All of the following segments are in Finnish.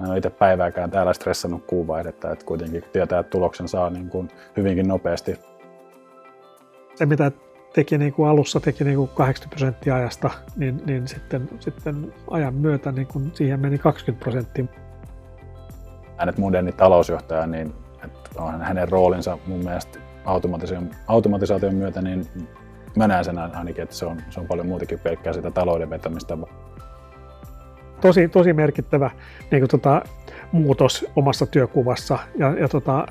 Mä en ole itse päivääkään täällä stressannut kuuvaihdetta, että kuitenkin tietää, että tuloksen saa niin kuin hyvinkin nopeasti. Se, mitä teki niin kuin alussa teki niin kuin 80 prosenttia ajasta, niin, niin sitten, sitten ajan myötä niin kuin siihen meni 20 prosenttia. Hänet moderni talousjohtaja, niin että on hänen roolinsa mun mielestä automatisaation, automatisaation myötä, niin mä näen sen ainakin, että se on, se on paljon muutakin pelkkää sitä talouden vetämistä. Tosi, tosi merkittävä niin kuin tota, muutos omassa työkuvassa ja, ja tota,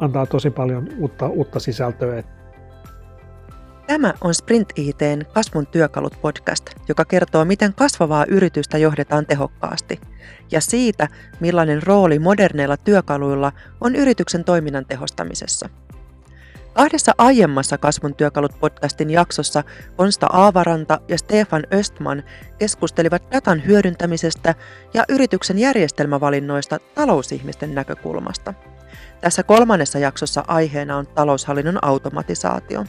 antaa tosi paljon uutta, uutta sisältöä. Tämä on Sprint ITn Kasvun työkalut podcast, joka kertoo, miten kasvavaa yritystä johdetaan tehokkaasti ja siitä, millainen rooli moderneilla työkaluilla on yrityksen toiminnan tehostamisessa. Kahdessa aiemmassa Kasvun työkalut podcastin jaksossa Konsta Aavaranta ja Stefan Östman keskustelivat datan hyödyntämisestä ja yrityksen järjestelmävalinnoista talousihmisten näkökulmasta. Tässä kolmannessa jaksossa aiheena on taloushallinnon automatisaatio.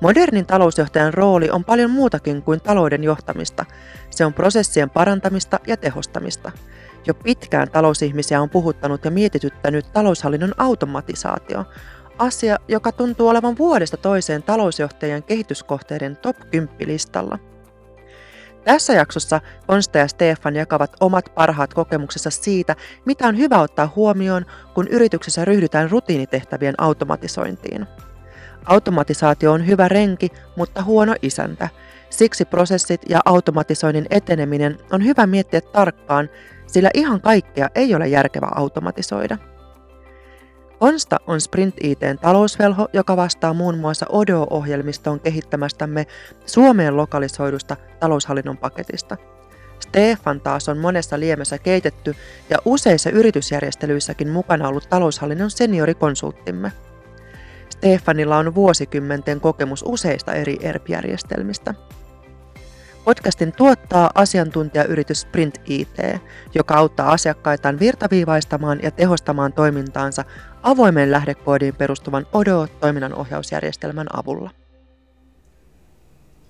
Modernin talousjohtajan rooli on paljon muutakin kuin talouden johtamista. Se on prosessien parantamista ja tehostamista. Jo pitkään talousihmisiä on puhuttanut ja mietityttänyt taloushallinnon automatisaatio, asia, joka tuntuu olevan vuodesta toiseen talousjohtajien kehityskohteiden top 10 listalla. Tässä jaksossa Konsta ja Stefan jakavat omat parhaat kokemuksensa siitä, mitä on hyvä ottaa huomioon, kun yrityksessä ryhdytään rutiinitehtävien automatisointiin. Automatisaatio on hyvä renki, mutta huono isäntä. Siksi prosessit ja automatisoinnin eteneminen on hyvä miettiä tarkkaan, sillä ihan kaikkea ei ole järkevä automatisoida. Onsta on Sprint ITn talousvelho, joka vastaa muun muassa Odoo-ohjelmistoon kehittämästämme Suomeen lokalisoidusta taloushallinnon paketista. Stefan taas on monessa liemessä keitetty ja useissa yritysjärjestelyissäkin mukana ollut taloushallinnon seniorikonsulttimme. Stefanilla on vuosikymmenten kokemus useista eri ERP-järjestelmistä. Podcastin tuottaa asiantuntijayritys Sprint IT, joka auttaa asiakkaitaan virtaviivaistamaan ja tehostamaan toimintaansa avoimen lähdekoodiin perustuvan Odoo-toiminnan ohjausjärjestelmän avulla.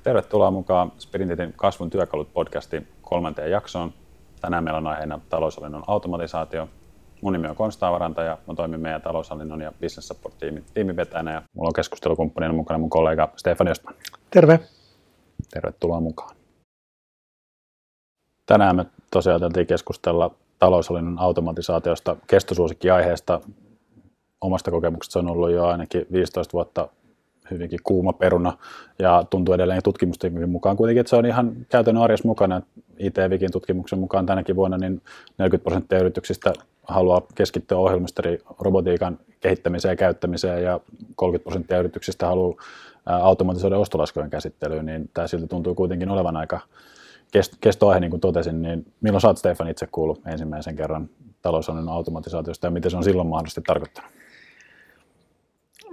Tervetuloa mukaan Sprintin kasvun työkalut podcastin kolmanteen jaksoon. Tänään meillä on aiheena taloushallinnon automatisaatio Mun nimi on Konsta Varanta ja mä toimin meidän taloushallinnon ja business support tiimin tiimivetäjänä ja mulla on keskustelukumppanina mukana mun kollega Stefan Östman. Terve. Tervetuloa mukaan. Tänään me tosiaan ajateltiin keskustella taloushallinnon automatisaatiosta kestosuosikki-aiheesta. Omasta kokemuksesta se on ollut jo ainakin 15 vuotta hyvinkin kuuma peruna ja tuntuu edelleen tutkimustiimin mukaan kuitenkin, että se on ihan käytännön arjessa mukana. ITVikin tutkimuksen mukaan tänäkin vuonna niin 40 prosenttia yrityksistä haluaa keskittyä ohjelmisterirobotiikan kehittämiseen ja käyttämiseen ja 30 prosenttia yrityksistä haluaa automatisoida ostolaskujen käsittelyyn, niin tämä silti tuntuu kuitenkin olevan aika kestoaihe, niin kuin totesin, niin milloin saat Stefan itse kuullut ensimmäisen kerran taloushallinnon automatisaatiosta ja miten se on silloin mahdollisesti tarkoittanut?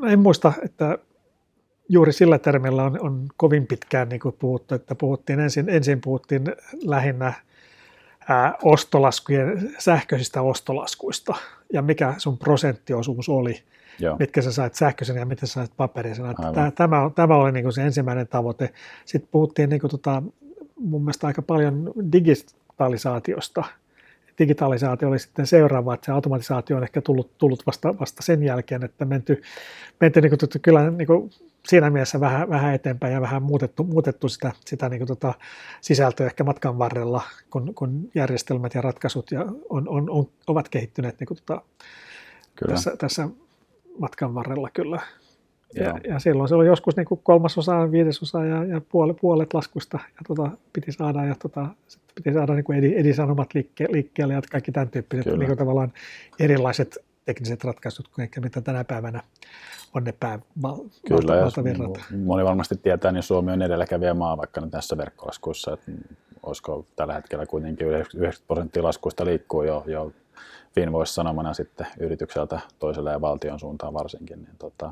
En muista, että juuri sillä termillä on, on kovin pitkään niin kuin puhuttu, että puhuttiin ensin, ensin puhuttiin lähinnä ää, ostolaskujen, sähköisistä ostolaskuista ja mikä sun prosenttiosuus oli, Joo. mitkä sä sait sähköisen ja mitä sä sait paperisena. Tämä, tämä, tämä oli niin kuin se ensimmäinen tavoite. Sitten puhuttiin niin kuin tota, mun mielestä aika paljon digitalisaatiosta. Digitalisaatio oli sitten seuraava, että se automatisaatio on ehkä tullut, tullut vasta, vasta sen jälkeen, että menty, menty niin kuin, kyllä niin kuin siinä mielessä vähän, vähän eteenpäin ja vähän muutettu, muutettu sitä, sitä niin kuin tota sisältöä ehkä matkan varrella, kun, kun järjestelmät ja ratkaisut ja on, on, on, ovat kehittyneet niin kuin tota, kyllä. Tässä, tässä matkan varrella kyllä. Ja, ja silloin se oli joskus niin kuin kolmasosa, viidesosa ja, ja puolet, puolet laskusta ja tota, piti saada, ja tota, piti saada niin kuin edisanomat liikke, liikkeelle ja kaikki tämän tyyppiset niin kuin tavallaan erilaiset tekniset ratkaisut kuin ehkä mitä tänä päivänä on ne Kyllä, ja moni varmasti tietää, niin Suomi on edelläkävijä maa vaikka nyt tässä verkkolaskuissa, että olisiko tällä hetkellä kuitenkin 90 prosenttia laskuista liikkuu jo, jo Finvoice sanomana sitten yritykseltä toiselle ja valtion suuntaan varsinkin, niin tota,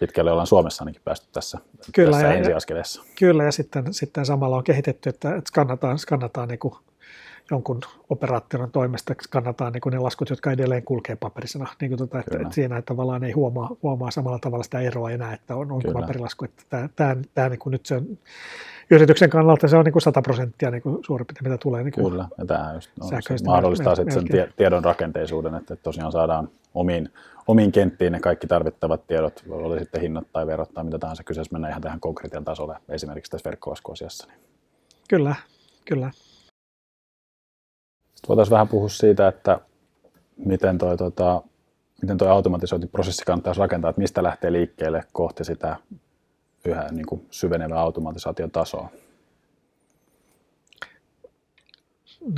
pitkälle ollaan Suomessa ainakin päästy tässä, kyllä, tässä ja, ensiaskeleessa. Kyllä, ja sitten, sitten samalla on kehitetty, että, että skannataan, skannataan niin jonkun operaattorin toimesta kannataan niin ne laskut, jotka edelleen kulkee paperisena. Niin kuin tuota, että, että siinä tavallaan ei huomaa, huomaa samalla tavalla sitä eroa enää, että on, onko paperilasku. Että tämä, tämä, tämä niin kuin nyt se on, yrityksen kannalta se on niin kuin 100 prosenttia niin suurin piirtein, mitä tulee. Niin kuin Kyllä, ja tämä just, no, se mahdollistaa sitten sen tiedon rakenteisuuden, että tosiaan saadaan omiin, omiin kenttiin ne kaikki tarvittavat tiedot, oli sitten hinnat tai verot tai mitä tahansa kyseessä, mennä ihan tähän konkreettian tasolle, esimerkiksi tässä verkkolaskuasiassa. Niin. Kyllä, kyllä. Voitaisiin vähän puhua siitä, että miten toi, tota, miten toi automatisointiprosessi kannattaisi rakentaa, että mistä lähtee liikkeelle kohti sitä yhä niin kuin syvenevää automatisaation tasoa.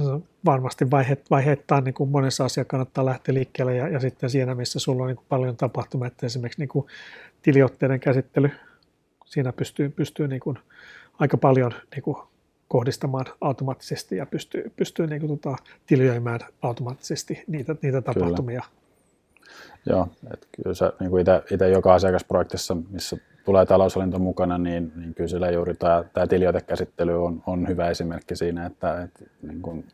No, varmasti vaiheet, vaiheittain niin kuin monessa asiassa kannattaa lähteä liikkeelle ja, ja sitten siinä, missä sulla on niin kuin paljon tapahtumia, että esimerkiksi niin kuin tiliotteiden käsittely, siinä pystyy, pystyy niin kuin aika paljon niin kuin kohdistamaan automaattisesti ja pystyy, pystyy niin kuin, tota, tilioimaan automaattisesti niitä, niitä tapahtumia. Kyllä. Joo, että kyllä se niin kuin itse joka asiakasprojektissa, missä tulee taloushallinto mukana, niin, niin kyllä siellä juuri tämä, tämä tiliotekäsittely on, on hyvä esimerkki siinä, että, että niin kuin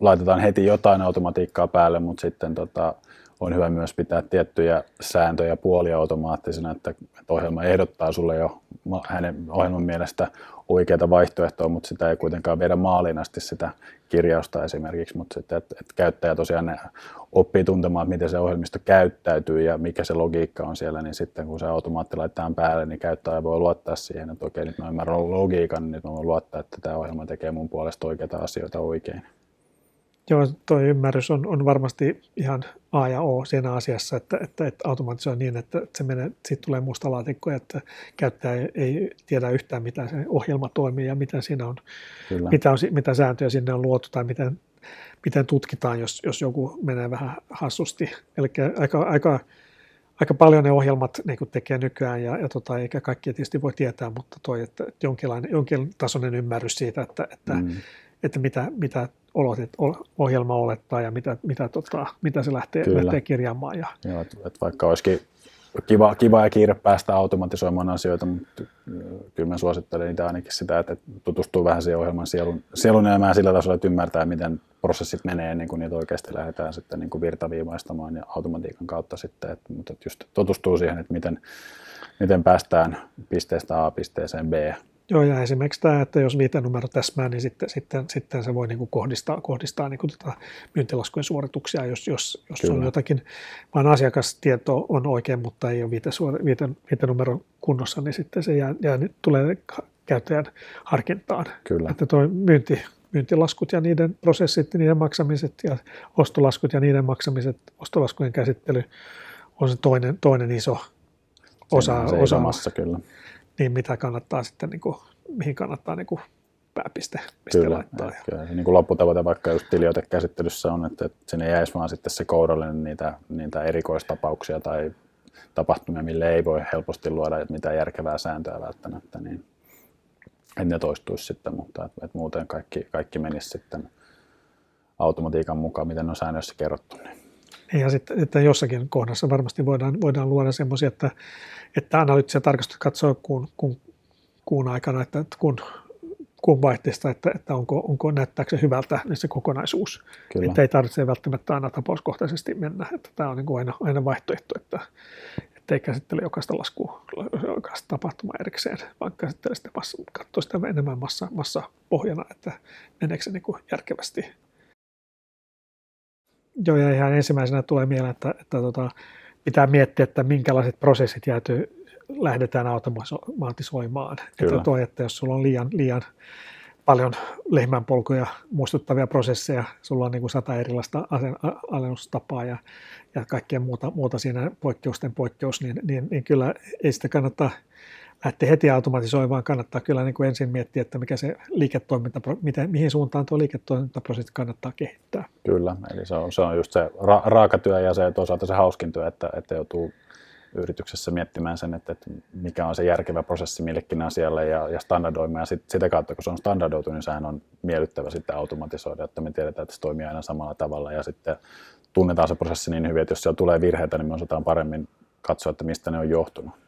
laitetaan heti jotain automatiikkaa päälle, mutta sitten tota, on hyvä myös pitää tiettyjä sääntöjä puoliautomaattisena, että, että ohjelma ehdottaa sulle jo hänen ohjelman mielestä oikeita vaihtoehtoa, mutta sitä ei kuitenkaan viedä maaliin asti sitä kirjausta esimerkiksi, mutta sitten, että, että käyttäjä tosiaan ne oppii tuntemaan, miten se ohjelmisto käyttäytyy ja mikä se logiikka on siellä, niin sitten kun se automaatti laitetaan päälle, niin käyttäjä voi luottaa siihen, että okei, nyt mä ymmärrän logiikan, niin nyt mä voin luottaa, että tämä ohjelma tekee mun puolesta oikeita asioita oikein. Joo, tuo ymmärrys on, on varmasti ihan A ja O siinä asiassa, että, että, että automatisoi niin, että, se menee, siitä tulee musta laatikko, että käyttäjä ei, tiedä yhtään, mitä se ohjelma toimii ja mitä siinä on, mitä, on, mitä sääntöjä sinne on luotu tai miten, miten tutkitaan, jos, jos joku menee vähän hassusti. Eli aika, aika, aika paljon ne ohjelmat niin tekee nykyään, ja, ja tota, eikä kaikki tietysti voi tietää, mutta toi, että, että jonkinlainen, jonkin tasoinen ymmärrys siitä, että, että, mm. että mitä, mitä olotet, ohjelma olettaa ja mitä, mitä, tota, mitä se lähtee, lähtee kirjaamaan. Ja... Joo, että, että vaikka olisikin kiva, kiva ja kiire päästä automatisoimaan asioita, mutta kyllä mä suosittelen niitä ainakin sitä, että tutustuu vähän siihen ohjelman sielun, sielun elämään sillä tasolla, että ymmärtää, miten prosessit menee ennen kuin niitä oikeasti lähdetään sitten niin kuin virtaviivaistamaan ja automatiikan kautta sitten, että, mutta että just tutustuu siihen, että miten, miten päästään pisteestä A pisteeseen B Joo, ja esimerkiksi tämä, että jos viitenumero täsmää, niin sitten, sitten, sitten se voi niin kuin kohdistaa, kohdistaa niin kuin tota myyntilaskujen suorituksia, jos, jos, jos on jotakin, vaan asiakastieto on oikein, mutta ei ole viite, viite, viitenumero kunnossa, niin sitten se jää, jää, tulee käyttäjän harkintaan. Kyllä. Että tuo myynti, myyntilaskut ja niiden prosessit, niiden maksamiset ja ostolaskut ja niiden maksamiset, ostolaskujen käsittely on se toinen, toinen iso osa. osa massa, kyllä niin mitä kannattaa sitten, niin kuin, mihin kannattaa niin kuin pääpiste piste kyllä, laittaa. Et, kyllä. Niin kuin lopputavoite vaikka just tiliotekäsittelyssä on, että, että sinne jäisi vaan sitten se kourallinen niitä, niitä erikoistapauksia tai tapahtumia, mille ei voi helposti luoda mitään järkevää sääntöä välttämättä, niin että ne toistuisi sitten, mutta että, että muuten kaikki, kaikki menisi sitten automatiikan mukaan, miten on säännöissä kerrottu. Niin. Ja sitten että jossakin kohdassa varmasti voidaan, voidaan luoda semmoisia, että, että analyyttisiä tarkastus katsoo kuun, kuun, kuun aikana, että, että kun, kuun vaihteesta, että, että onko, onko näyttääkö se hyvältä niin se kokonaisuus. Kyllä. Että ei tarvitse välttämättä aina tapauskohtaisesti mennä. Että tämä on niin kuin aina, aina vaihtoehto, että, että ei käsittele jokaista laskua, jokaista tapahtumaa erikseen, vaan käsittelee sitä, massa, katsoo sitä enemmän massa, massa pohjana, että meneekö se niin kuin järkevästi Joo, ja ihan ensimmäisenä tulee mieleen, että, että tota, pitää miettiä, että minkälaiset prosessit jääty, lähdetään automatisoimaan. Että, toi, että jos sulla on liian, liian paljon lehmänpolkuja muistuttavia prosesseja, sulla on niin kuin sata erilaista alennustapaa ja, ja kaikkea muuta, muuta siinä poikkeusten poikkeus, niin, niin, niin kyllä ei sitä kannata lähteä heti automatisoimaan, kannattaa kyllä niin kuin ensin miettiä, että mikä se liiketoiminta, miten, mihin suuntaan tuo liiketoimintaprosessi kannattaa kehittää. Kyllä, eli se on, se on just se ra- raakatyö ja se toisaalta se hauskin työ, että, että joutuu yrityksessä miettimään sen, että, että mikä on se järkevä prosessi millekin asialle ja, ja standardoimaan. Ja sit, sitä kautta, kun se on standardoitu, niin sehän on miellyttävä sitten automatisoida, että me tiedetään, että se toimii aina samalla tavalla ja sitten tunnetaan se prosessi niin hyvin, että jos siellä tulee virheitä, niin me osataan paremmin katsoa, että mistä ne on johtunut.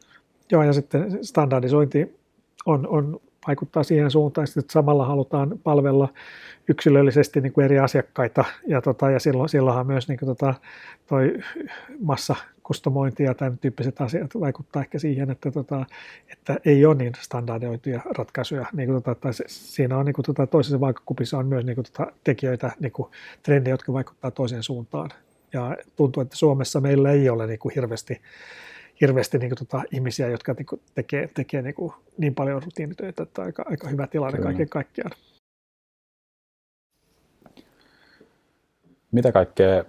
Joo, ja sitten standardisointi on, on vaikuttaa siihen suuntaan, että samalla halutaan palvella yksilöllisesti niin kuin eri asiakkaita, ja, tota, ja silloin, silloinhan myös niin kuin, tota, toi massakustomointi ja tämän tyyppiset asiat vaikuttaa ehkä siihen, että, tota, että ei ole niin standardoituja ratkaisuja. Niin kuin, tota, se, siinä on niin kuin, tota, toisessa vaakakupissa on myös niin kuin, tota, tekijöitä, niin kuin, trendejä, jotka vaikuttaa toiseen suuntaan. Ja tuntuu, että Suomessa meillä ei ole niin kuin, hirveästi hirveästi niin kuin, tota, ihmisiä, jotka niin kuin, tekee, tekee niin, kuin, niin paljon rutiinitöitä, että aika, aika hyvä tilanne Kyllä. kaiken kaikkiaan. Mitä kaikkea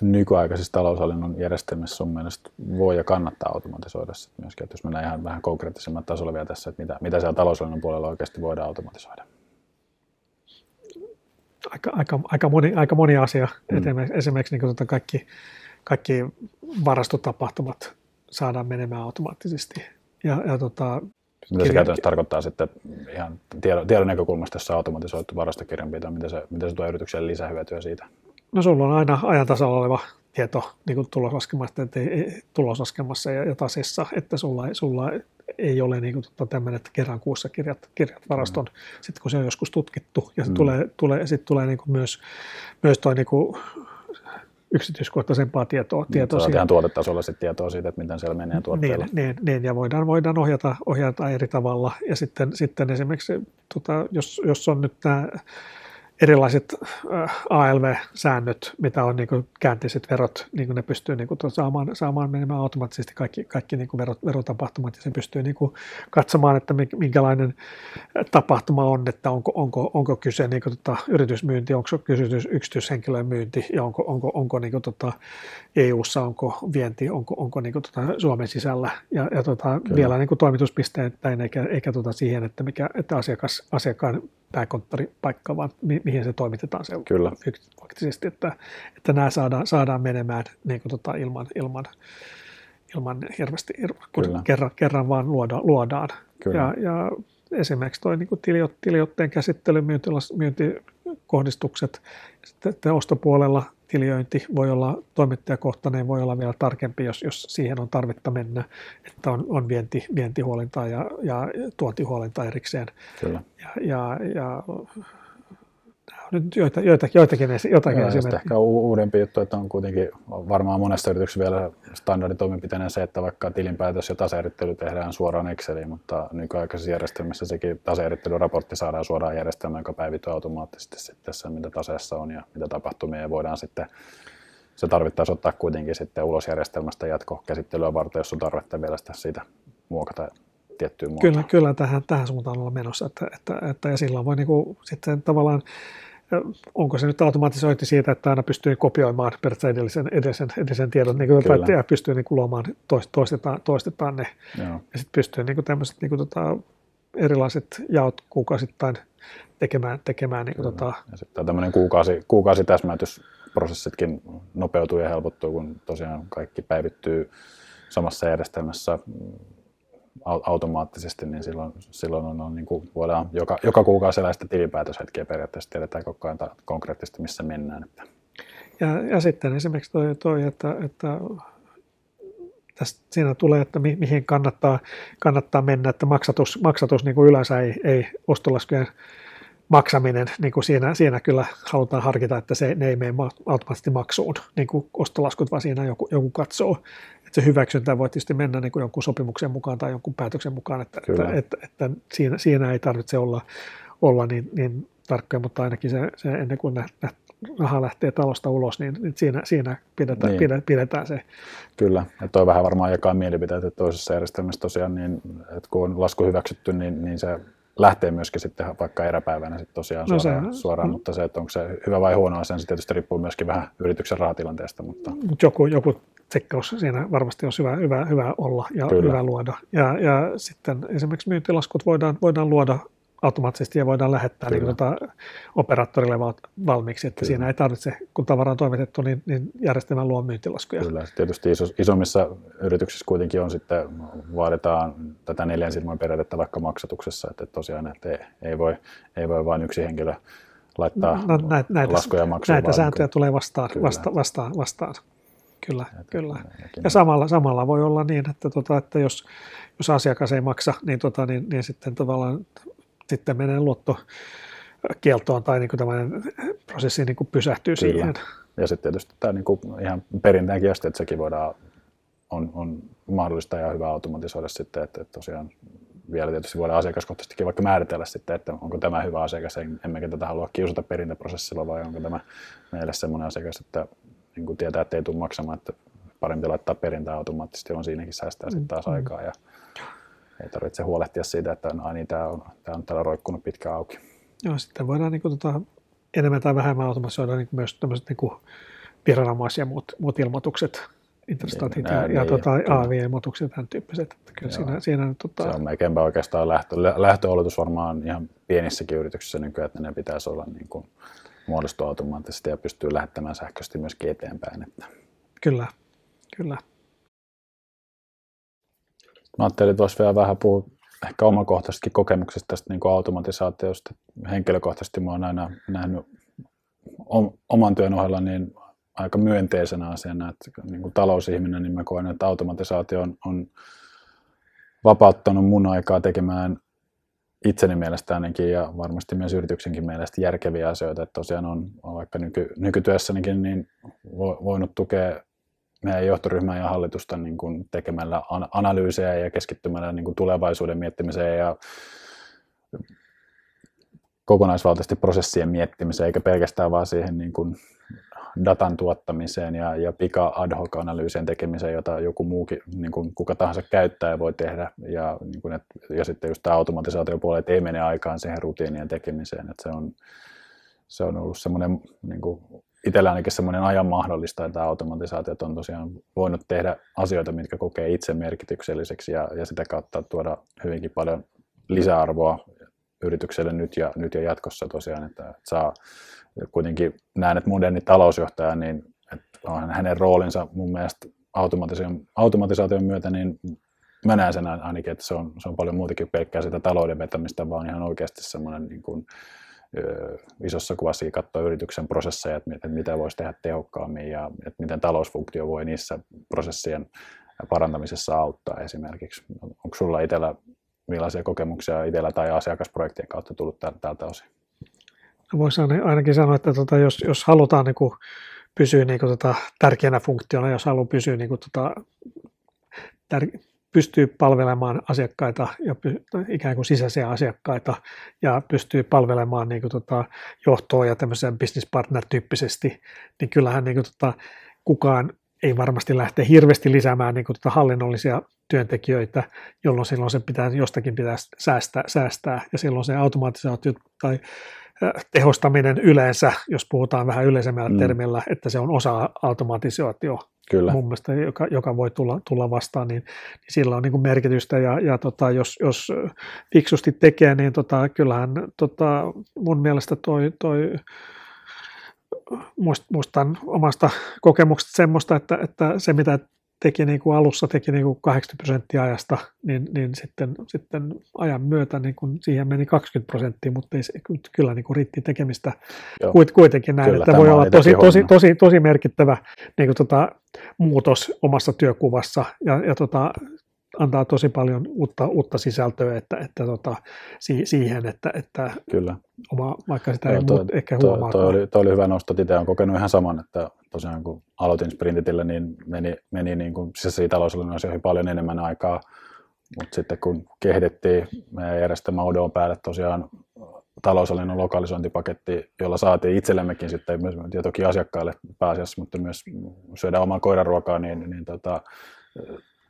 nykyaikaisissa taloushallinnon järjestelmissä sun mielestä voi ja kannattaa automatisoida sitten myöskin, että jos mennään ihan vähän konkreettisemman tasolla vielä tässä, että mitä, mitä siellä taloushallinnon puolella oikeasti voidaan automatisoida? Aika, aika, aika, moni, aika moni asia. Mm. Esimerkiksi, esimerkiksi niin tota kaikki, kaikki varastotapahtumat saadaan menemään automaattisesti. Ja, ja tota, mitä se käytännössä tarkoittaa sitten ihan tiedon, tiedon näkökulmasta, jos automatisoitu varastokirjanpito, mitä se, mitä se tuo yritykselle lisähyötyä siitä? No sulla on aina ajan tasalla oleva tieto niin kuin tuloslaskemassa, että ei, tuloslaskemassa ja, ja tasissa, että sulla, sulla ei ole niin kuin, tota, tämmöinen, että kerran kuussa kirjat, kirjat varaston, mm. sitten kun se on joskus tutkittu, ja sitten mm. tulee, tulee, sit tulee niin kuin myös, myös toi niin kuin yksityiskohtaisempaa tietoa. Niin, tietoa siitä. ihan tuotetasolla sitten tietoa siitä, että miten siellä menee tuotteella. Niin, niin, niin ja voidaan, voidaan ohjata, ohjata eri tavalla. Ja sitten, sitten esimerkiksi, tota, jos, jos on nyt tämä erilaiset äh, ALV-säännöt, mitä on niin kuin käänteiset verot, niin kuin ne pystyy niin kuin saamaan, saamaan menemään automaattisesti. Kaikki, kaikki niin kuin verot, verotapahtumat ja se pystyy niin kuin katsomaan, että minkälainen tapahtuma on, että onko, onko, onko kyse niin kuin tota yritysmyynti, onko kyse yksityishenkilön myynti ja onko, onko, onko niin kuin tota EU-ssa, onko vienti, onko, onko niin kuin tota Suomen sisällä. Ja, ja tota vielä niin kuin toimituspisteen eikä, eikä tota siihen, että, mikä, että asiakas, asiakkaan pääkonttoripaikka, vaan mi- mihin se toimitetaan se Kyllä. faktisesti, että, että nämä saadaan, saadaan menemään niin kuin tota ilman, ilman, ilman hirveästi, kun kerran, kerran vaan luoda, luodaan. Kyllä. Ja, ja esimerkiksi tuo niin tiliotteen käsittely, myyntilas, myyntikohdistukset, sitten ostopuolella tiliointi voi olla toimittajakohtainen, voi olla vielä tarkempi, jos, jos siihen on tarvetta mennä, että on, on vienti, vientihuolinta ja, ja tuontihuolinta erikseen. Kyllä. Ja, ja, ja nyt joita, joita, joitakin, joitakin Joo, esimerkkejä. Ehkä uudempi juttu, että on kuitenkin varmaan monessa yrityksessä vielä standarditoimenpiteenä se, että vaikka tilinpäätös ja taseerittely tehdään suoraan Exceliin, mutta nykyaikaisessa järjestelmässä sekin taseerittelyraportti saadaan suoraan järjestelmään, joka päivittyy automaattisesti sitten se, mitä taseessa on ja mitä tapahtumia ja voidaan sitten se tarvittaisi ottaa kuitenkin sitten ulos järjestelmästä jatkokäsittelyä varten, jos on tarvetta vielä sitä siitä muokata tiettyyn muotoon. Kyllä, kyllä tähän, tähän suuntaan olla menossa, että, että, että ja silloin voi niin kuin, sitten tavallaan onko se nyt automatisointi siitä, että aina pystyy kopioimaan periaatteessa edellisen, edellisen, edellisen tiedon, niin kuin, että pystyy niin kuin luomaan, toistetaan, toistetaan ne. Joo. Ja sitten pystyy niin kuin tämmöiset niin kuin, tota, erilaiset jaot kuukausittain tekemään. tekemään niin kuin, tota... ja sitten tämmöinen kuukausi, kuukausi täsmäytysprosessitkin nopeutuu ja helpottuu, kun tosiaan kaikki päivittyy samassa järjestelmässä automaattisesti, niin silloin, silloin on, on niin kuin voidaan joka, joka kuukausi sitä tilinpäätöshetkiä periaatteessa, tiedetään koko ajan konkreettisesti, missä mennään. Että. Ja, ja sitten esimerkiksi toi, toi että, että tästä, siinä tulee, että mi, mihin kannattaa, kannattaa mennä, että maksatus, maksatus niin kuin yleensä ei, ei ostolaskujen maksaminen, niin kuin siinä, siinä kyllä halutaan harkita, että se, ne ei mene automaattisesti maksuun, niin kuin ostolaskut, vaan siinä joku, joku katsoo. Että se hyväksyntä voi tietysti mennä niin kuin jonkun sopimuksen mukaan tai jonkun päätöksen mukaan, että, että, että, että siinä, siinä ei tarvitse olla, olla niin, niin tarkkoja, mutta ainakin se, se ennen kuin raha lähtee talosta ulos, niin, niin siinä, siinä pidetään, niin. pidetään, pidetään se. Kyllä, ja toi vähän varmaan jakaa mielipiteitä toisessa järjestelmässä tosiaan, niin, että kun on lasku hyväksytty, niin, niin se lähtee myöskin sitten vaikka eräpäivänä sitten tosiaan no suoraan, se, suoraan mm. mutta se, että onko se hyvä vai huono asia, se tietysti riippuu myöskin vähän yrityksen rahatilanteesta. Mutta... Mut joku, joku tsekkaus siinä varmasti on hyvä, hyvä, hyvä olla ja Kyllä. hyvä luoda. Ja, ja sitten esimerkiksi myyntilaskut voidaan, voidaan luoda automaattisesti ja voidaan lähettää niin tuota, operaattorille valmiiksi, että Kyllä. siinä ei tarvitse, kun tavara on toimitettu, niin, niin järjestelmä luo myyntilaskuja. Kyllä, tietysti iso, isommissa yrityksissä kuitenkin on sitten, vaaditaan tätä neljän silmän periaatetta vaikka maksatuksessa, että tosiaan että ei, ei, voi, ei voi vain yksi henkilö laittaa no, näitä, näitä, laskuja maksuun. Näitä sääntöjä tulee vastaan, vasta, vastaan, vastaan. Kyllä, että, kyllä. Ja samalla, samalla voi olla niin, että, tota, että jos, jos asiakas ei maksa, niin, tota, niin, niin sitten tavallaan sitten menee luottokieltoon tai niin kuin tämmöinen prosessi niin kuin pysähtyy Kyllä. siihen. Ja sitten tietysti tämä niin kuin ihan perintäänkin asti, että sekin voidaan, on, on mahdollista ja hyvä automatisoida sitten, että, että tosiaan vielä tietysti voidaan asiakaskohtaisestikin vaikka määritellä sitten, että onko tämä hyvä asiakas, emmekä tätä halua kiusata perintäprosessilla vai onko tämä meille sellainen asiakas, että niin kuin tietää, että ei tule maksamaan, että parempi laittaa perintää automaattisesti, on siinäkin säästää sitten taas mm. aikaa ja ei tarvitse huolehtia siitä, että no, niin, tämä, on, tämä on täällä roikkunut pitkään auki. Joo, sitten voidaan niin kuin, tota, enemmän tai vähemmän automatisoida niin myös tämmöiset niin viranomais- ja muut, muut ilmoitukset, interstatit niin, ja, ja niin, tota, AV-ilmoitukset, tämän tyyppiset. Että kyllä siinä, siinä, tota... Se on melkeinpä oikeastaan lähtö, lähtöoletus varmaan ihan pienissäkin yrityksissä nykyään, että ne pitäisi olla niin kuin, muodostua automaattisesti ja pystyy lähettämään sähköisesti myöskin eteenpäin. Että. Kyllä, kyllä. Mä ajattelin, että voisi vielä vähän puhua ehkä omakohtaisestikin kokemuksesta tästä niin automatisaatiosta. Henkilökohtaisesti mä oon aina nähnyt oman työn ohella niin aika myönteisenä asiana, että niin kuin talousihminen, niin mä koen, että automatisaatio on, on vapauttanut mun aikaa tekemään itseni mielestä ainakin ja varmasti myös yrityksenkin mielestä järkeviä asioita. Että tosiaan on, on vaikka nyky, nykytyössänikin niin voinut tukea meidän johtoryhmää ja hallitusta niin kuin tekemällä analyysejä ja keskittymällä niin kuin tulevaisuuden miettimiseen ja kokonaisvaltaisesti prosessien miettimiseen, eikä pelkästään vaan siihen niin kuin datan tuottamiseen ja, ja pika ad hoc analyysien tekemiseen, jota joku muukin, niin kuin kuka tahansa käyttäjä voi tehdä. Ja, niin kuin, et, ja sitten just tämä automatisaatiopuoli, että ei mene aikaan siihen rutiinien tekemiseen. Että se, on, se on ollut semmoinen niin kuin itsellä ainakin semmoinen ajan mahdollista, että automatisaatiot on tosiaan voinut tehdä asioita, mitkä kokee itse merkitykselliseksi ja, ja sitä kautta tuoda hyvinkin paljon lisäarvoa yritykselle nyt ja, nyt ja jatkossa tosiaan, että, saa kuitenkin näen, että moderni talousjohtaja, niin että hänen roolinsa mun mielestä automatisaation, automatisaation myötä, niin mä näen sen ainakin, että se on, se on paljon muutakin pelkkää sitä talouden vetämistä, vaan ihan oikeasti semmoinen niin kuin, isossa kuvassa katsoa yrityksen prosesseja, että, mitä voisi tehdä tehokkaammin ja että miten talousfunktio voi niissä prosessien parantamisessa auttaa esimerkiksi. Onko sulla itsellä millaisia kokemuksia itsellä tai asiakasprojektien kautta tullut tältä osin? Voisi ainakin sanoa, että tota, jos, jos halutaan niin kuin, pysyä niin kuin, tota, tärkeänä funktiona, jos haluaa pysyä niin kuin, tota, tär- pystyy palvelemaan asiakkaita ja ikään kuin sisäisiä asiakkaita ja pystyy palvelemaan niin kuin, tota, johtoa ja tämmöisen business partner-tyyppisesti, niin kyllähän niin kuin, tota, kukaan ei varmasti lähteä hirveästi lisäämään niin kuin, tota, hallinnollisia työntekijöitä, jolloin silloin se pitää, jostakin pitää säästää, säästää ja silloin se automatisaatio tai tehostaminen yleensä, jos puhutaan vähän yleisemmällä mm. termillä, että se on osa automatisaatio Kyllä. mun mielestä, joka, joka voi tulla, tulla vastaan, niin, niin sillä on niin kuin merkitystä ja, ja tota, jos, jos fiksusti tekee, niin tota, kyllähän tota, mun mielestä toi, toi muistan omasta kokemuksesta semmoista, että, että se mitä teki niin kuin alussa teki niin kuin 80 prosenttia ajasta, niin, niin sitten, sitten ajan myötä niin kuin siihen meni 20 prosenttia, mutta ei se, kyllä niin kuin riitti tekemistä Joo. kuitenkin näin, kyllä, että voi olla tosi, tosi, tosi, tosi merkittävä niin kuin tota, muutos omassa työkuvassa ja, ja tota, antaa tosi paljon uutta, uutta sisältöä että, että tota, si, siihen, että, että Kyllä. Oma, vaikka sitä Joo, ei toi, muut ehkä huomaa. Toi, toi, oli, toi oli hyvä nosto, itse olen kokenut ihan saman, että tosiaan kun aloitin Sprintitillä, niin meni, meni niin kuin sisäisiin taloudellisuuden asioihin paljon enemmän aikaa, mutta sitten kun kehitettiin meidän järjestelmä Odon päälle tosiaan talousallinen lokalisointipaketti, jolla saatiin itsellemmekin sitten, ja toki asiakkaille pääasiassa, mutta myös syödä omaa koiraruokaa, niin, niin tota,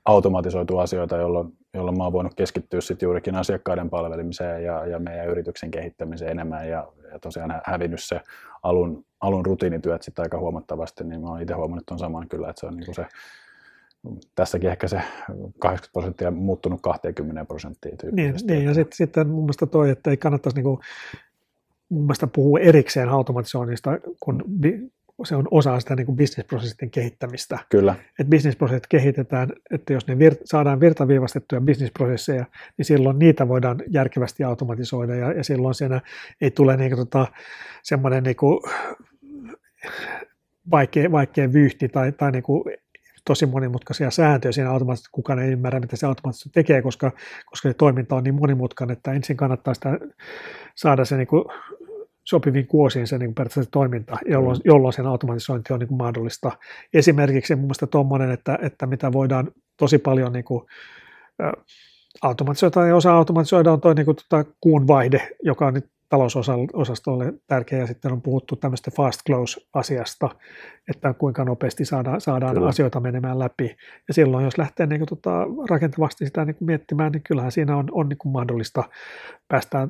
automatisoitu asioita, jolloin, jolloin mä oon voinut keskittyä sitten juurikin asiakkaiden palvelemiseen ja, ja meidän yrityksen kehittämiseen enemmän. Ja, ja tosiaan hävinnyt se alun, alun rutiinityöt sitten aika huomattavasti, niin mä oon itse huomannut on saman kyllä, että se on niin se tässäkin ehkä se 80 prosenttia muuttunut 20 prosenttia Niin, niin ja sitten, sitten mun mielestä toi, että ei kannattaisi niin mun mielestä puhua erikseen automatisoinnista, kun se on osa sitä niin kuin bisnesprosessin kehittämistä. Kyllä. Että bisnesprosessit kehitetään, että jos ne vir- saadaan virtaviivastettuja bisnesprosesseja, niin silloin niitä voidaan järkevästi automatisoida ja, ja silloin siinä ei tule niin kuin, tota, semmoinen niin kuin vaikea, vaikea vyyhti tai, tai niin kuin tosi monimutkaisia sääntöjä siinä automaattisesti, kukaan ei ymmärrä, mitä se automaattisesti tekee, koska, koska se toiminta on niin monimutkainen, että ensin kannattaa sitä, saada se niin kuin sopiviin kuosiin se niin periaatteessa toiminta, jolloin, mm. jolloin sen automatisointi on niin kuin mahdollista. Esimerkiksi mun mielestä tuommoinen, että, että mitä voidaan tosi paljon niin kuin, automatisoida ja osa automatisoida on tuo niin kuin, tota, kuun vaihde, joka on nyt talousosastolle tärkeä, ja sitten on puhuttu tämmöistä fast close-asiasta, että kuinka nopeasti saadaan, saadaan Kyllä. asioita menemään läpi. Ja silloin, jos lähtee niin kuin, tota, rakentavasti sitä niin kuin miettimään, niin kyllähän siinä on, on niin kuin mahdollista päästä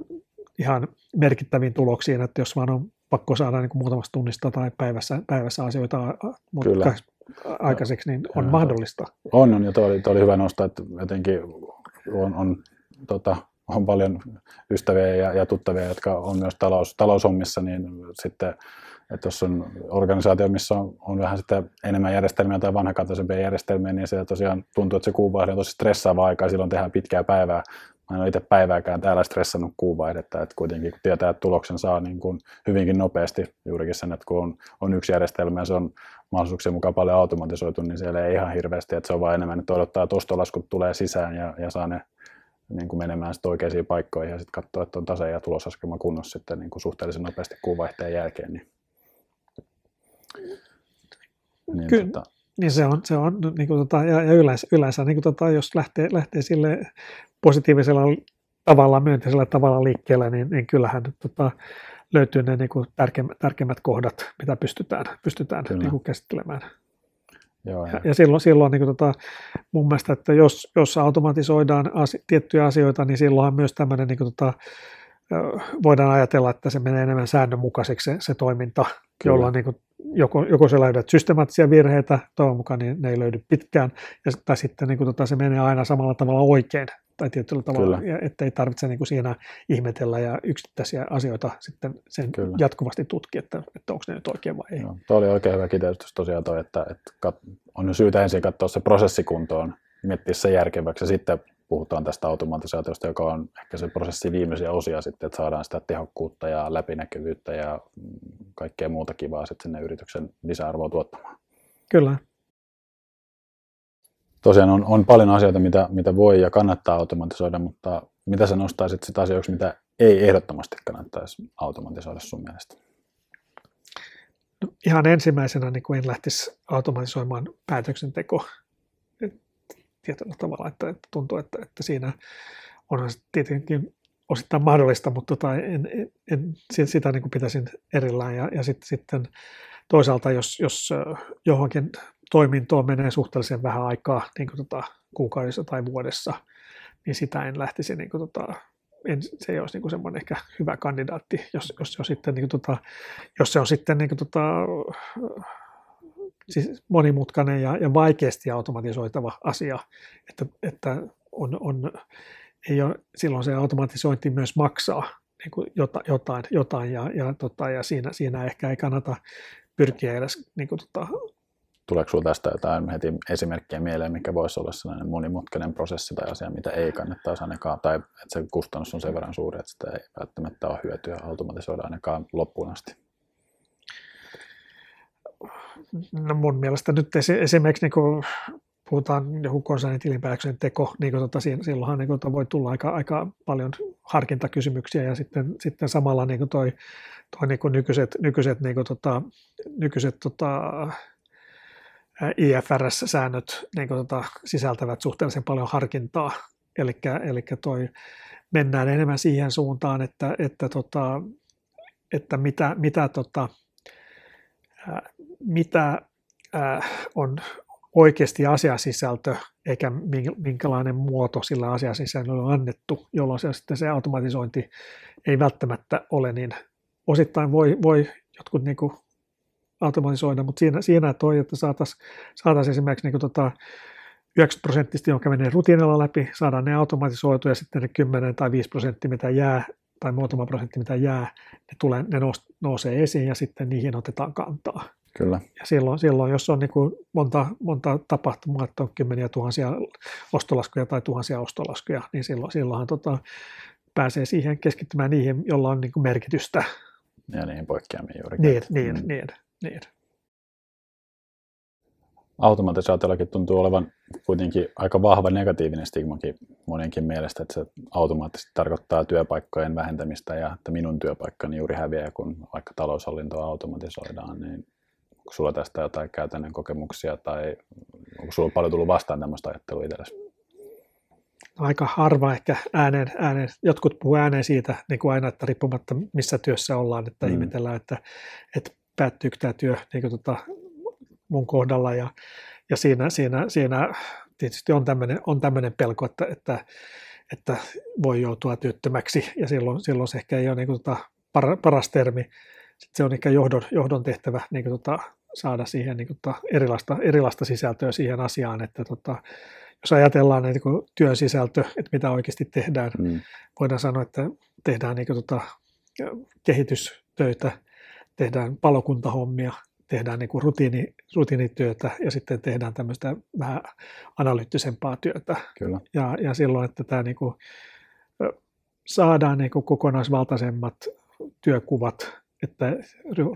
ihan merkittäviin tuloksiin, että jos vaan on pakko saada niin kuin muutamasta tunnista tai päivässä, päivässä asioita Kyllä. aikaiseksi, niin on ja, mahdollista. On, on ja tuo oli, tuo oli hyvä nostaa, että jotenkin on, on, tota, on paljon ystäviä ja, ja tuttavia, jotka on myös talous, taloushommissa, niin sitten että jos on organisaatio, missä on, on vähän sitten enemmän järjestelmiä tai vanhakantaisempia järjestelmiä, niin se tosiaan tuntuu, että se kuuvaihde on tosi stressaava aika ja silloin tehdään pitkää päivää. Mä en ole itse päivääkään täällä stressannut kuuvaihdetta, että kuitenkin kun tietää, että tuloksen saa niin kuin hyvinkin nopeasti juurikin sen, että kun on, on yksi järjestelmä ja se on mahdollisuuksien mukaan paljon automatisoitu, niin siellä ei ihan hirveästi, että se on vaan enemmän, että odottaa, että ostolaskut tulee sisään ja, ja saa ne niin kuin menemään sitten oikeisiin paikkoihin ja sitten katsoa, että on tase- ja tulosaskelma kunnossa sitten niin kuin suhteellisen nopeasti kuuvaihteen jälkeen. Niin, niin, Kyllä. Tota, niin se on, se on niin kuin, tota, ja, ja yleensä, yleensä niin kuin, tota, jos lähtee, lähtee sille positiivisella tavalla, myönteisellä tavalla liikkeelle, niin, niin kyllähän tota, löytyy ne niin kuin tärkeimmät, tärkeimmät kohdat, mitä pystytään, pystytään niin kuin käsittelemään. Joo, ja, ja silloin, silloin niin kuin, tota, mun mielestä, että jos, jos automatisoidaan asi, tiettyjä asioita, niin silloinhan myös tämmöinen niin kuin, tota, voidaan ajatella, että se menee enemmän säännönmukaiseksi se, se toiminta, Kyllä. jolloin niin kuin, joko, joko se löydät systemaattisia virheitä, toivon mukaan niin ne ei löydy pitkään, ja, tai sitten niin kuin, tota, se menee aina samalla tavalla oikein, tai tietyllä tavalla, Kyllä. ja ettei tarvitse niin kuin siinä ihmetellä ja yksittäisiä asioita sitten sen Kyllä. jatkuvasti tutkia, että, että onko ne nyt oikein vai ei. No, tuo oli oikein hyvä kiteytys tosiaan toi, että, että kat, on syytä ensin katsoa se prosessikuntoon, miettiä se järkeväksi ja sitten puhutaan tästä automatisaatiosta, joka on ehkä se prosessi viimeisiä osia sitten, että saadaan sitä tehokkuutta ja läpinäkyvyyttä ja kaikkea muuta kivaa sitten sinne yrityksen lisäarvoa tuottamaan. Kyllä. Tosiaan on, on paljon asioita, mitä, mitä voi ja kannattaa automatisoida, mutta mitä sä nostaisit sitä asioiksi, mitä ei ehdottomasti kannattaisi automatisoida sun mielestä? No, ihan ensimmäisenä niin kuin en lähtisi automatisoimaan päätöksenteko tietyllä tavalla, että, että tuntuu, että, että siinä se tietenkin osittain mahdollista, mutta tota, en, en, en, sitä niin kuin pitäisin erillään. Ja, ja sit, sitten toisaalta, jos, jos johonkin toimintoon menee suhteellisen vähän aikaa, niin kuin tota, kuukaudessa tai vuodessa, niin sitä en lähtisi, niin kuin tota, en, se ei olisi niin kuin semmoinen ehkä hyvä kandidaatti, jos, jos, jos, sitten, niin kuin tota, jos se on sitten niin kuin tota, siis monimutkainen ja, ja vaikeasti automatisoitava asia, että, että on, on, ei ole, silloin se automatisointi myös maksaa niin kuin jotain, jotain ja, ja, tota, ja siinä, siinä ehkä ei kannata pyrkiä edes niin kuin, tota, Tuleeko sinulla tästä jotain heti esimerkkiä mieleen, mikä voisi olla sellainen monimutkainen prosessi tai asia, mitä ei kannattaisi ainakaan, tai että se kustannus on sen verran suuri, että sitä ei välttämättä ole hyötyä automatisoida ainakaan loppuun asti? No mun mielestä nyt esimerkiksi niin kuin puhutaan joku konsernin tilinpäätöksen teko, niin kuin tota, silloinhan niin kuin, voi tulla aika, aika paljon harkintakysymyksiä ja sitten, sitten samalla niin kuin toi, toi niin kuin nykyiset, nykyiset, niin kuin, tota, nykyiset tota, IFRS-säännöt niin kuin, tota, sisältävät suhteellisen paljon harkintaa, eli, eli toi, mennään enemmän siihen suuntaan, että, että, tota, että mitä, mitä, tota, mitä on oikeasti asiasisältö, eikä minkälainen muoto sillä asiasisällöllä on annettu, jolloin se, sitten se automatisointi ei välttämättä ole niin, osittain voi, voi jotkut niin kuin automatisoida, mutta siinä, siinä toi, että saataisiin saatais esimerkiksi niin tota 90 prosenttisesti, jonka menee rutiinilla läpi, saadaan ne automatisoitu ja sitten ne 10 tai 5 prosenttia, mitä jää, tai muutama prosentti, mitä jää, ne, tulee, ne nousee esiin ja sitten niihin otetaan kantaa. Kyllä. Ja silloin, silloin jos on niin kuin monta, monta tapahtumaa, että on kymmeniä tuhansia ostolaskuja tai tuhansia ostolaskuja, niin silloin, silloinhan tota, pääsee siihen keskittymään niihin, joilla on niin kuin merkitystä. Ja niihin poikkeamiin juuri. Niin, niin, mm. niin, niin. automatisaatiollakin tuntuu olevan kuitenkin aika vahva negatiivinen stigmakin monenkin mielestä, että se automaattisesti tarkoittaa työpaikkojen vähentämistä ja että minun työpaikkani juuri häviää, kun vaikka taloushallintoa automatisoidaan, niin onko sulla tästä jotain käytännön kokemuksia tai onko sulla paljon tullut vastaan tämmöistä ajattelua itsellesi? aika harva ehkä ääneen, ääneen, jotkut puhuu ääneen siitä niin kuin aina, että riippumatta missä työssä ollaan, että mm. ihmetellään, että, että päättyykö tämä työ niin kuin tota, mun kohdalla ja, ja siinä, siinä, siinä tietysti on tämmöinen, on tämmöinen pelko, että, että, että voi joutua työttömäksi ja silloin, silloin se ehkä ei ole niin kuin tota, paras termi. Sitten se on ehkä johdon, johdon tehtävä niin kuin tota, saada siihen niin kuin tota, erilaista, erilaista sisältöä siihen asiaan, että tota, jos ajatellaan niin kuin työn sisältö, että mitä oikeasti tehdään, mm. voidaan sanoa, että tehdään niin kuin, tota, kehitystöitä, tehdään palokuntahommia, tehdään niin kuin rutiini, rutiinityötä ja sitten tehdään tämmöistä vähän analyyttisempaa työtä. Kyllä. Ja, ja silloin, että tämä niin kuin, saadaan niin kuin kokonaisvaltaisemmat työkuvat, että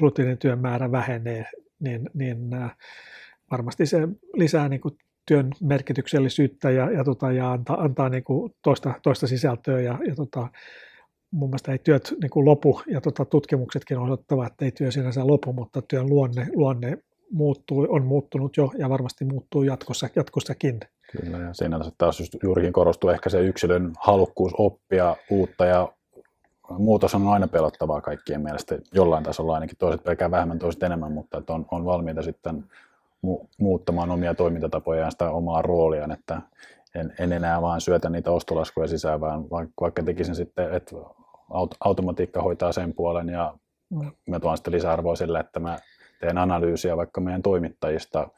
rutiinityön määrä vähenee, niin, niin varmasti se lisää niin kuin työn merkityksellisyyttä ja, ja, tota, ja antaa, antaa niin kuin toista, toista sisältöä ja, ja tota, mun mielestä ei työt niin kuin lopu ja tota, tutkimuksetkin osoittavat, että ei työ sinänsä lopu, mutta työn luonne, luonne muuttuu, on muuttunut jo ja varmasti muuttuu jatkossa, jatkossakin. Kyllä, ja siinä taas just juurikin korostuu ehkä se yksilön halukkuus oppia uutta ja muutos on aina pelottavaa kaikkien mielestä, jollain tasolla ainakin toiset pelkää vähemmän, toiset enemmän, mutta että on, on valmiita sitten mu- muuttamaan omia toimintatapoja ja sitä omaa rooliaan, että en, en enää vaan syötä niitä ostolaskuja sisään, vaan vaikka tekisin sitten, että aut- automatiikka hoitaa sen puolen ja mm. mä tuon sitten lisäarvoa sille, että mä teen analyysiä vaikka meidän toimittajista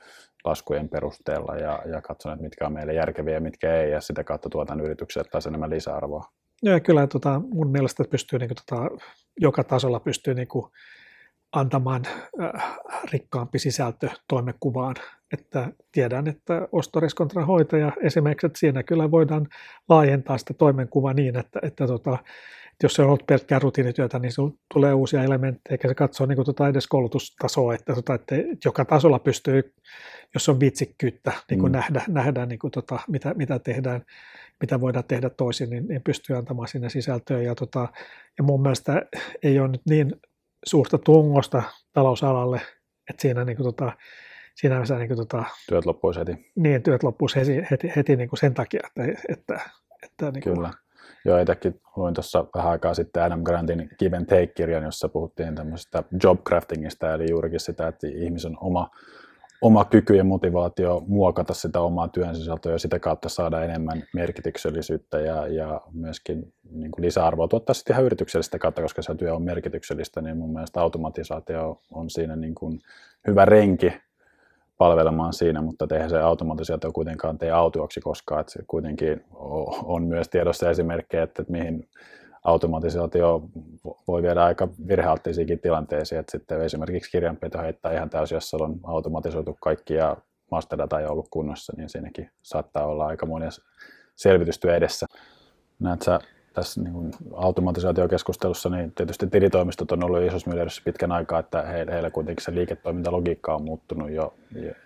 laskujen perusteella ja, ja katson, että mitkä on meille järkeviä ja mitkä ei, ja sitä kautta tuotan yritykselle taas enemmän lisäarvoa. Joo, kyllä tota, mun mielestä pystyy niin kuin, tota, joka tasolla pystyy niin kuin, antamaan äh, rikkaampi sisältö toimenkuvaan. Että tiedän, että ostoreskontrahoitaja esimerkiksi, että siinä kyllä voidaan laajentaa sitä toimenkuvaa niin, että, että tota, jos se on ollut pelkkää rutiinityötä, niin sinulle tulee uusia elementtejä, eikä se katsoo niin kuin tota edes koulutustasoa, että, tota, että joka tasolla pystyy, jos on vitsikkyyttä niin kuin mm. nähdä, nähdä niin kuin tota, mitä, mitä tehdään, mitä voidaan tehdä toisin, niin, niin pystyy antamaan sinne sisältöä. Ja, tota, ja mun mielestä ei ole nyt niin suurta tungosta talousalalle, että siinä niin kuin, tota, siinä missä niin kuin, tota, työt loppuisi heti. Niin, työt loppuisi heti, heti, heti niin kuin sen takia, että, että, että niin kuin, Kyllä. Joo, itsekin luin tuossa vähän aikaa sitten Adam Grantin Give and Take-kirjan, jossa puhuttiin tämmöisestä jobcraftingista, eli juurikin sitä, että ihmisen oma oma kyky ja motivaatio muokata sitä omaa työn sisältöä ja sitä kautta saada enemmän merkityksellisyyttä ja, ja myöskin niin kuin lisäarvoa tuottaa sitten ihan yrityksellistä kautta, koska se työ on merkityksellistä, niin mun mielestä automatisaatio on siinä niin kuin hyvä renki palvelemaan siinä, mutta eihän se automatisaatio kuitenkaan tee autuaksi koskaan, että se kuitenkin on myös tiedossa esimerkkejä, että mihin automatisaatio voi viedä aika virhealttisiinkin tilanteisiin, että sitten esimerkiksi kirjanpito heittää ihan täysin, jos on automatisoitu kaikki ja masterdata ei ollut kunnossa, niin siinäkin saattaa olla aika monia selvitystyö edessä. Näet sä tässä niin kuin automatisaatiokeskustelussa, niin tietysti tilitoimistot on ollut isossa myllerryssä pitkän aikaa, että heillä, heillä kuitenkin se liiketoimintalogiikka on muuttunut jo,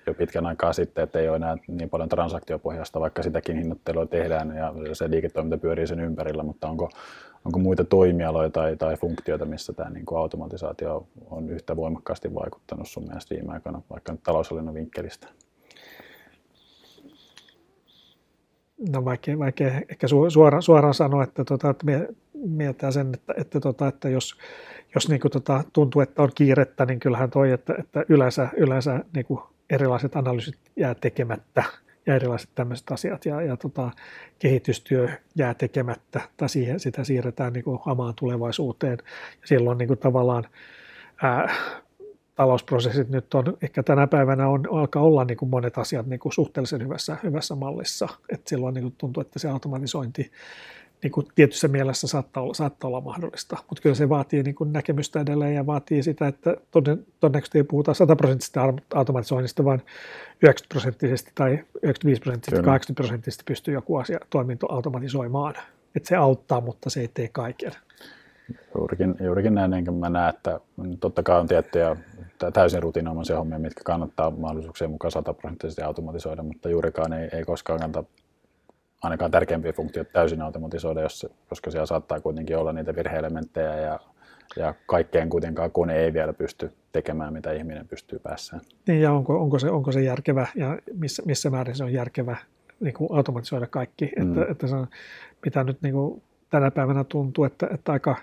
jo pitkän aikaa sitten, että ei ole enää niin paljon transaktiopohjasta, vaikka sitäkin hinnoittelua tehdään ja se liiketoiminta pyörii sen ympärillä, mutta onko, onko muita toimialoja tai, tai funktioita, missä tämä niin kuin automatisaatio on yhtä voimakkaasti vaikuttanut sun mielestä viime aikoina, vaikka nyt taloushallinnon vinkkelistä? No vaikea, vaikea ehkä suoraan, suoraan sanoa, että, tota, että mietitään sen, että, että, tota, että jos, jos niin kuin, tota, tuntuu, että on kiirettä, niin kyllähän toi, että, että yleensä, yleensä niin kuin erilaiset analyysit jää tekemättä ja erilaiset tämmöiset asiat ja, ja tota, kehitystyö jää tekemättä tai siihen, sitä siirretään niin kuin hamaan tulevaisuuteen. Ja silloin niin kuin tavallaan ää, talousprosessit nyt on, ehkä tänä päivänä on, alkaa olla niin kuin monet asiat niin kuin suhteellisen hyvässä, hyvässä mallissa. Et silloin niin kuin tuntuu, että se automatisointi niin kuin tietyssä mielessä saattaa olla, saattaa olla mahdollista, mutta kyllä se vaatii niin kuin näkemystä edelleen ja vaatii sitä, että todennäköisesti ei puhuta 100 prosenttista automatisoinnista, vaan 90 prosenttisesti tai 95 prosenttisesti, 80 prosenttisesti pystyy joku asia toiminto automatisoimaan. Että se auttaa, mutta se ei tee kaiken. Juurikin, juurikin näin, enkä mä näe, että totta kai on tiettyjä täysin rutinoimaisia hommia, mitkä kannattaa mahdollisuuksien mukaan sataprosenttisesti automatisoida, mutta juurikaan ei, ei koskaan kannata ainakaan tärkeimpiä funktioita täysin automatisoida, jos, koska siellä saattaa kuitenkin olla niitä virheelementtejä ja, ja kaikkeen kuitenkaan kone ei vielä pysty tekemään, mitä ihminen pystyy päässään. Niin ja onko, onko, se, onko se järkevä ja missä, missä määrin se on järkevä niin kuin automatisoida kaikki, mm. että, että se on, mitä nyt niin kuin tänä päivänä tuntuu, että, että aika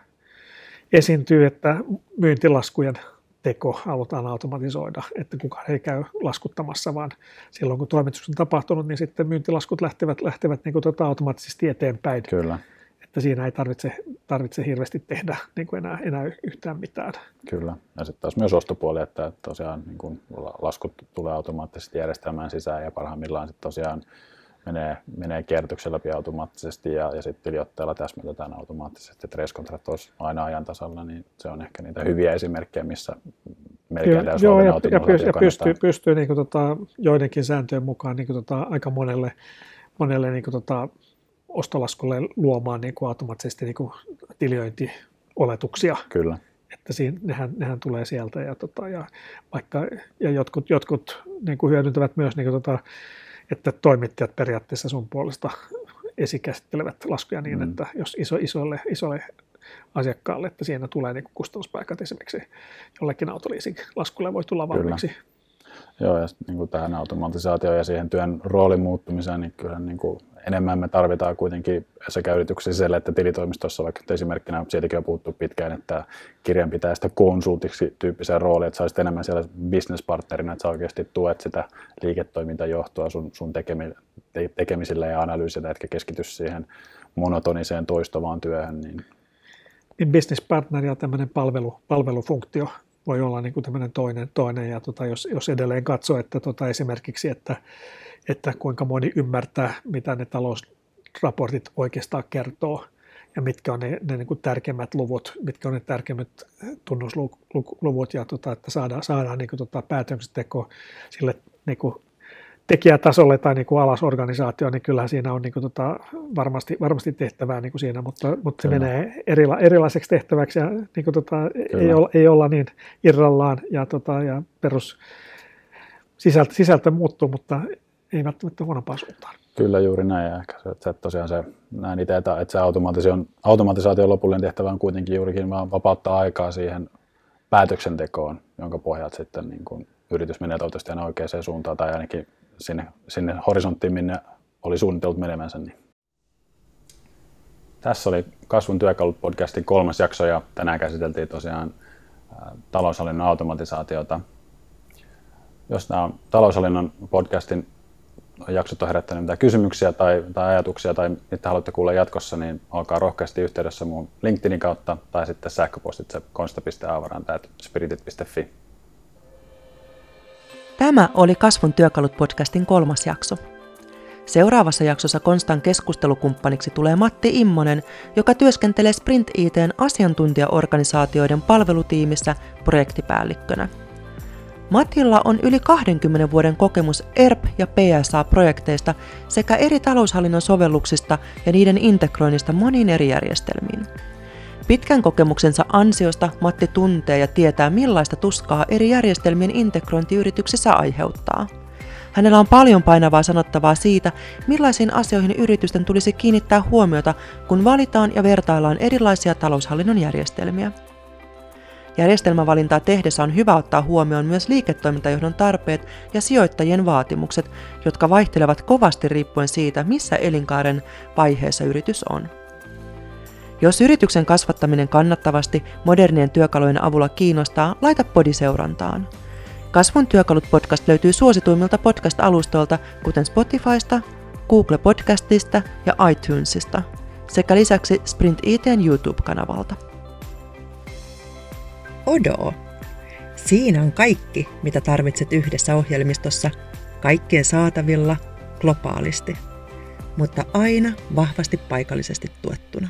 esiintyy, että myyntilaskujen teko halutaan automatisoida, että kukaan ei käy laskuttamassa, vaan silloin kun toimitus on tapahtunut, niin sitten myyntilaskut lähtevät, lähtevät niin kuin tuota automaattisesti eteenpäin. Kyllä. Että siinä ei tarvitse, tarvitse hirveästi tehdä niin kuin enää, enää yhtään mitään. Kyllä. Ja sitten taas myös ostopuoli, että tosiaan niin kuin laskut tulee automaattisesti järjestelmään sisään ja parhaimmillaan sitten tosiaan menee, menee kierrätyksen läpi automaattisesti ja, ja sitten tiliotteella täsmätetään automaattisesti, että reskontrat olisi aina ajan tasalla, niin se on ehkä niitä hyviä esimerkkejä, missä melkein Joo, joo ja, ja, pystyy, ja pystyy, pystyy niin kuin, tota, joidenkin sääntöjen mukaan niin kuin, tota, aika monelle, monelle niin kuin, tota, ostolaskulle luomaan niin kuin, automaattisesti niin kuin, tiliointioletuksia. Kyllä. Että siinä, nehän, nehän tulee sieltä ja, tota, ja, vaikka, ja jotkut, jotkut niin kuin hyödyntävät myös niin kuin, tota, että toimittajat periaatteessa sun puolesta esikäsittelevät laskuja niin, mm. että jos iso, isolle, isolle asiakkaalle, että siinä tulee niin kustannuspaikat esimerkiksi jollekin autoleasing-laskulle voi tulla valmiiksi. Kyllä. Joo, ja niin kuin tähän automatisaatioon ja siihen työn roolin muuttumiseen, niin kyllä niin kuin enemmän me tarvitaan kuitenkin sekä yrityksissä sisällä että tilitoimistossa, vaikka esimerkkinä siitäkin on puhuttu pitkään, että kirjan pitää sitä konsultiksi tyyppisen roolin, että saisit enemmän siellä businesspartnerina, että sä oikeasti tuet sitä liiketoimintajohtoa sun, sun tekemi, tekemisillä ja analyysillä, etkä keskity siihen monotoniseen toistuvaan työhön. Niin, niin business partner ja tämmöinen palvelu, palvelufunktio voi olla niin kuin tämmöinen toinen, toinen ja tota, jos, jos edelleen katsoo, että tota, esimerkiksi, että, että kuinka moni ymmärtää, mitä ne talousraportit oikeastaan kertoo ja mitkä on ne, ne niin kuin tärkeimmät luvut, mitkä on ne tärkeimmät tunnusluvut ja tota, että saadaan, saadaan niin kuin, tota, päätöksenteko sille niin kuin tekijätasolle tai niin kuin alas organisaatio, niin kyllä siinä on niin kuin, tota, varmasti, varmasti tehtävää niin kuin siinä, mutta, mutta se menee erila, erilaiseksi tehtäväksi ja niin kuin, tota, ei, olla, ei olla niin irrallaan ja, tota, ja perus sisältö, sisältö muuttuu, mutta ei välttämättä huonompaan suuntaan. Kyllä juuri näin. Ja ehkä se, että tosiaan se, näin itse, että, että se automatisaation, automatisaation lopullinen tehtävä on kuitenkin juurikin vaan vapauttaa aikaa siihen päätöksentekoon, jonka pohjalta sitten niin kuin yritys menee toivottavasti aina oikeaan suuntaan tai ainakin sinne, sinne horisonttiin, minne oli suunniteltu menemänsä. Niin. Tässä oli Kasvun työkalut podcastin kolmas jakso ja tänään käsiteltiin tosiaan taloushallinnon automatisaatiota. Jos nämä taloushallinnon podcastin jaksot on herättänyt mitään kysymyksiä tai, tai ajatuksia tai mitä haluatte kuulla jatkossa, niin olkaa rohkeasti yhteydessä mun LinkedInin kautta tai sitten sähköpostitse konsta.avaranta.spiritit.fi. Tämä oli Kasvun työkalut podcastin kolmas jakso. Seuraavassa jaksossa Konstan keskustelukumppaniksi tulee Matti Immonen, joka työskentelee Sprint ITn asiantuntijaorganisaatioiden palvelutiimissä projektipäällikkönä. Matilla on yli 20 vuoden kokemus ERP- ja PSA-projekteista sekä eri taloushallinnon sovelluksista ja niiden integroinnista moniin eri järjestelmiin. Pitkän kokemuksensa ansiosta Matti tuntee ja tietää millaista tuskaa eri järjestelmien integrointi yrityksissä aiheuttaa. Hänellä on paljon painavaa sanottavaa siitä, millaisiin asioihin yritysten tulisi kiinnittää huomiota, kun valitaan ja vertaillaan erilaisia taloushallinnon järjestelmiä. Järjestelmävalintaa tehdessä on hyvä ottaa huomioon myös liiketoimintajohdon tarpeet ja sijoittajien vaatimukset, jotka vaihtelevat kovasti riippuen siitä, missä elinkaaren vaiheessa yritys on. Jos yrityksen kasvattaminen kannattavasti modernien työkalujen avulla kiinnostaa, laita podi seurantaan. Kasvun työkalut podcast löytyy suosituimmilta podcast-alustoilta, kuten Spotifysta, Google Podcastista ja iTunesista, sekä lisäksi Sprint ITn YouTube-kanavalta. Odo. Siinä on kaikki, mitä tarvitset yhdessä ohjelmistossa, kaikkien saatavilla, globaalisti, mutta aina vahvasti paikallisesti tuettuna.